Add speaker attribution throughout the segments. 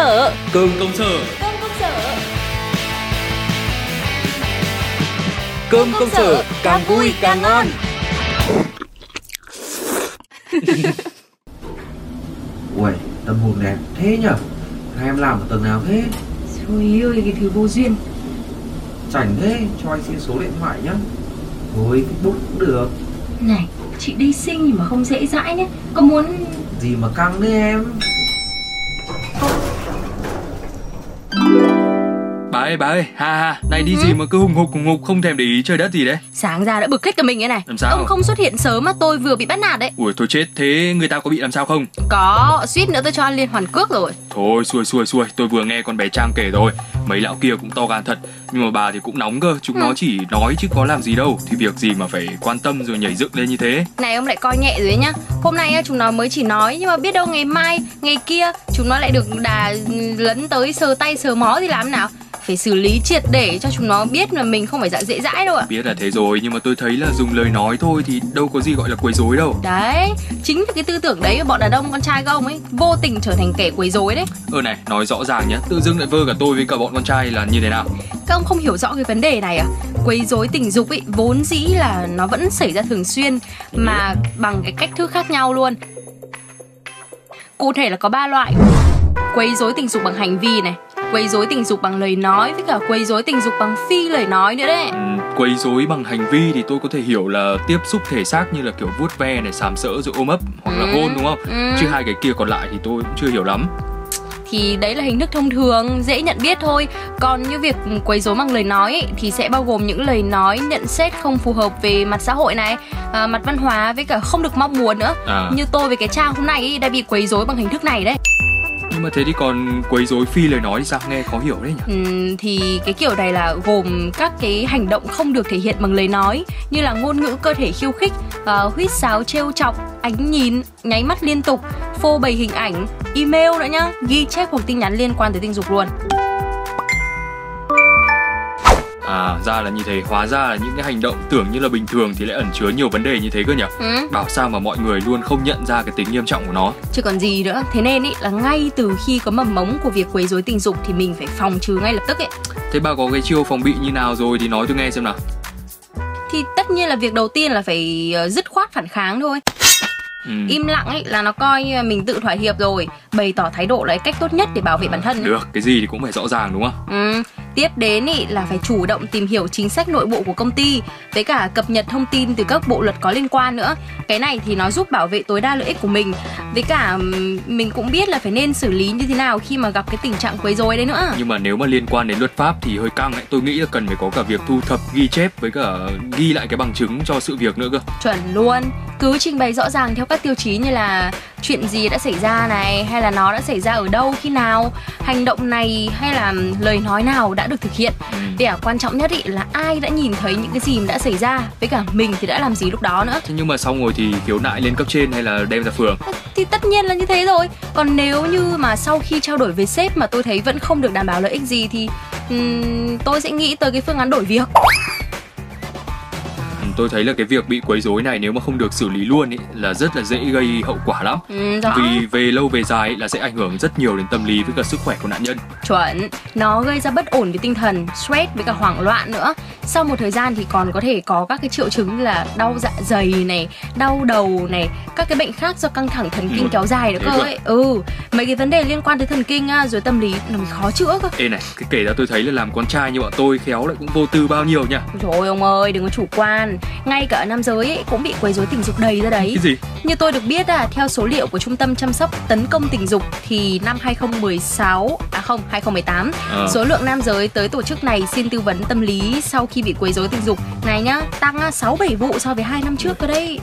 Speaker 1: sở
Speaker 2: Cơm công sở.
Speaker 1: Cơm công sở.
Speaker 2: Cơm công sở càng vui càng ngon.
Speaker 3: Ui, tâm hồn đẹp thế nhở? Hai em làm ở tầng nào thế?
Speaker 1: Trời ơi cái thứ vô duyên.
Speaker 3: Chảnh thế, cho anh xin số điện thoại nhá. Thôi, Facebook cũng được.
Speaker 1: Này chị đi sinh mà không dễ dãi nhé Có muốn
Speaker 3: Gì mà căng đấy em
Speaker 2: ơi bà ơi, ha ha, này đi gì mà cứ hùng hục hùng hục không thèm để ý trời đất gì đấy?
Speaker 1: Sáng ra đã bực hết cả mình cái này.
Speaker 2: Làm sao?
Speaker 1: Ông không xuất hiện sớm mà tôi vừa bị bắt nạt đấy.
Speaker 2: Ui thôi chết, thế người ta có bị làm sao không?
Speaker 1: Có, suýt nữa tôi cho ăn liên hoàn cước rồi.
Speaker 2: Thôi xuôi xuôi xuôi, tôi vừa nghe con bé Trang kể rồi. Mấy lão kia cũng to gan thật. Nhưng mà bà thì cũng nóng cơ, chúng
Speaker 1: Ừ.
Speaker 2: nó chỉ nói chứ có làm gì đâu. Thì việc gì mà phải quan tâm rồi nhảy dựng lên như thế?
Speaker 1: Này ông lại coi nhẹ rồi đấy nhá. Hôm nay chúng nó mới chỉ nói. Nhưng mà biết đâu ngày mai, ngày kia Chúng nó lại được đà lấn tới sờ tay sờ mó thì làm nào Phải xử lý triệt để cho chúng nó biết là mình không phải dạng dễ dãi đâu ạ.
Speaker 2: Biết là thế rồi, nhưng mà tôi thấy là dùng lời nói thôi thì đâu có gì gọi là quấy rối đâu.
Speaker 1: Đấy, chính vì cái tư tưởng đấy của bọn đàn ông con trai các ông ấy Vô tình trở thành kẻ quấy rối đấy.
Speaker 2: Ơ này, nói rõ ràng nhé, tự dưng lại vơ cả tôi với cả bọn con trai là như thế nào?
Speaker 1: Các ông không hiểu rõ cái vấn đề này à? Quấy rối tình dục ấy vốn dĩ là nó vẫn xảy ra thường xuyên Mà bằng cái cách thức khác nhau luôn. Cụ thể là có ba loại. Quấy rối tình dục bằng hành vi này Quấy rối tình dục bằng lời nói Với cả quấy rối tình dục bằng phi lời nói nữa đấy
Speaker 2: Ừm, quấy rối bằng hành vi thì tôi có thể hiểu là tiếp xúc thể xác như là kiểu vuốt ve này, sàm sỡ rồi ôm ấp hoặc là
Speaker 1: Ừ,
Speaker 2: hôn đúng không?
Speaker 1: ừ.
Speaker 2: Chứ hai cái kia còn lại thì tôi cũng chưa hiểu lắm.
Speaker 1: thì đấy là hình thức thông thường dễ nhận biết thôi còn như việc quấy rối bằng lời nói ấy, thì sẽ bao gồm những lời nói nhận xét không phù hợp về mặt xã hội này à, mặt văn hóa với cả không được mong muốn nữa
Speaker 2: À.
Speaker 1: như tôi với cái trang hôm nay ấy, đã bị quấy rối bằng hình thức này đấy
Speaker 2: nhưng mà thế thì còn quấy rối phi lời nói thì sao nghe khó hiểu đấy nhỉ?
Speaker 1: ừ, thì cái kiểu này là gồm các cái hành động không được thể hiện bằng lời nói như là ngôn ngữ cơ thể khiêu khích uh, huýt sáo trêu chọc ánh nhìn nháy mắt liên tục phô bày hình ảnh email nữa nhá ghi chép hoặc tin nhắn liên quan tới tình dục luôn
Speaker 2: À ra là như thế, hóa ra là những cái hành động tưởng như là bình thường thì lại ẩn chứa nhiều vấn đề như thế cơ nhỉ?
Speaker 1: ừ.
Speaker 2: Bảo sao mà mọi người luôn không nhận ra cái tính nghiêm trọng của nó.
Speaker 1: chứ còn gì nữa thế nên ý là ngay từ khi có mầm mống của việc quấy rối tình dục thì mình phải phòng trừ ngay lập tức ấy
Speaker 2: Thế bà có cái chiêu phòng bị như nào rồi thì nói tôi nghe xem nào.
Speaker 1: thì tất nhiên là việc đầu tiên là phải ờ, dứt khoát phản kháng thôi
Speaker 2: Ừ.
Speaker 1: im lặng ấy là nó coi mình tự thỏa hiệp rồi bày tỏ thái độ là cách tốt nhất để bảo vệ bản thân.
Speaker 2: Được, cái gì thì cũng phải rõ ràng đúng không?
Speaker 1: Ừ. Tiếp đến ý là phải chủ động tìm hiểu chính sách nội bộ của công ty với cả cập nhật thông tin từ các bộ luật có liên quan nữa. Cái này thì nó giúp bảo vệ tối đa lợi ích của mình. Với cả mình cũng biết là phải nên xử lý như thế nào khi mà gặp cái tình trạng quấy rối đấy nữa.
Speaker 2: Nhưng mà nếu mà liên quan đến luật pháp thì hơi căng ấy. Tôi nghĩ là cần phải có cả việc thu thập, ghi chép với cả ghi lại cái bằng chứng cho sự việc nữa cơ.
Speaker 1: Chuẩn luôn. Cứ trình bày rõ ràng theo các tiêu chí như là chuyện gì đã xảy ra này hay là nó đã xảy ra ở đâu khi nào, hành động này hay là lời nói nào đã được thực hiện.
Speaker 2: Ừ.
Speaker 1: Để quan trọng nhất ý là ai đã nhìn thấy những cái gì đã xảy ra với cả mình thì đã làm gì lúc đó nữa.
Speaker 2: Thế nhưng mà xong rồi thì khiếu nại lên cấp trên hay là đem ra phường?
Speaker 1: Thì tất nhiên là như thế rồi. Còn nếu như mà sau khi trao đổi với sếp mà tôi thấy vẫn không được đảm bảo lợi ích gì thì ừm, tôi sẽ nghĩ tới cái phương án đổi việc.
Speaker 2: Tôi thấy là cái việc bị quấy rối này nếu mà không được xử lý luôn ấy là rất là dễ gây hậu quả lắm.
Speaker 1: Ừ, rõ.
Speaker 2: Vì về lâu về dài ấy là sẽ ảnh hưởng rất nhiều đến tâm lý với cả sức khỏe của nạn nhân.
Speaker 1: Chuẩn, nó gây ra bất ổn về tinh thần, stress với cả hoảng loạn nữa. Sau một thời gian thì còn có thể có các cái triệu chứng như là đau dạ dày này, đau đầu này, các cái bệnh khác do căng thẳng thần kinh
Speaker 2: Ừ.
Speaker 1: kéo dài nữa cơ ấy. Ừ, mấy cái vấn đề liên quan tới thần kinh á, rồi tâm lý nó mới khó chữa cơ.
Speaker 2: Ê này, cái kể ra tôi thấy là làm con trai như bọn tôi khéo lại cũng vô tư bao nhiêu nha.
Speaker 1: Rồi ông ơi, đừng có chủ quan. Ngay cả ở nam giới ấy, cũng bị quấy rối tình dục đầy ra đấy.
Speaker 2: Cái gì?
Speaker 1: Như tôi được biết à, theo số liệu của Trung tâm chăm sóc tấn công tình dục thì năm 2016 à không, 2018,
Speaker 2: Ờ.
Speaker 1: số lượng nam giới tới tổ chức này xin tư vấn tâm lý sau khi bị quấy rối tình dục này nhá, tăng à, 6 7 vụ so với 2 năm trước cơ đấy.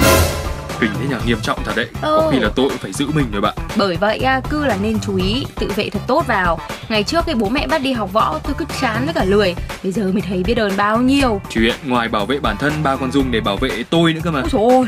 Speaker 2: Kinh thế nhỉ, nghiêm trọng thật đấy. Có
Speaker 1: Ừ.
Speaker 2: khi là tôi cũng phải giữ mình rồi bạn.
Speaker 1: Bởi vậy à, cứ là nên chú ý, tự vệ thật tốt vào. Ngày trước cái bố mẹ bắt đi học võ tôi cứ chán với cả lười. Bây giờ mới thấy biết ơn bao nhiêu.
Speaker 2: Chuyện ngoài bảo vệ bản thân ba còn dùng để bảo vệ tôi nữa cơ mà.
Speaker 1: Ôi dồi ôi.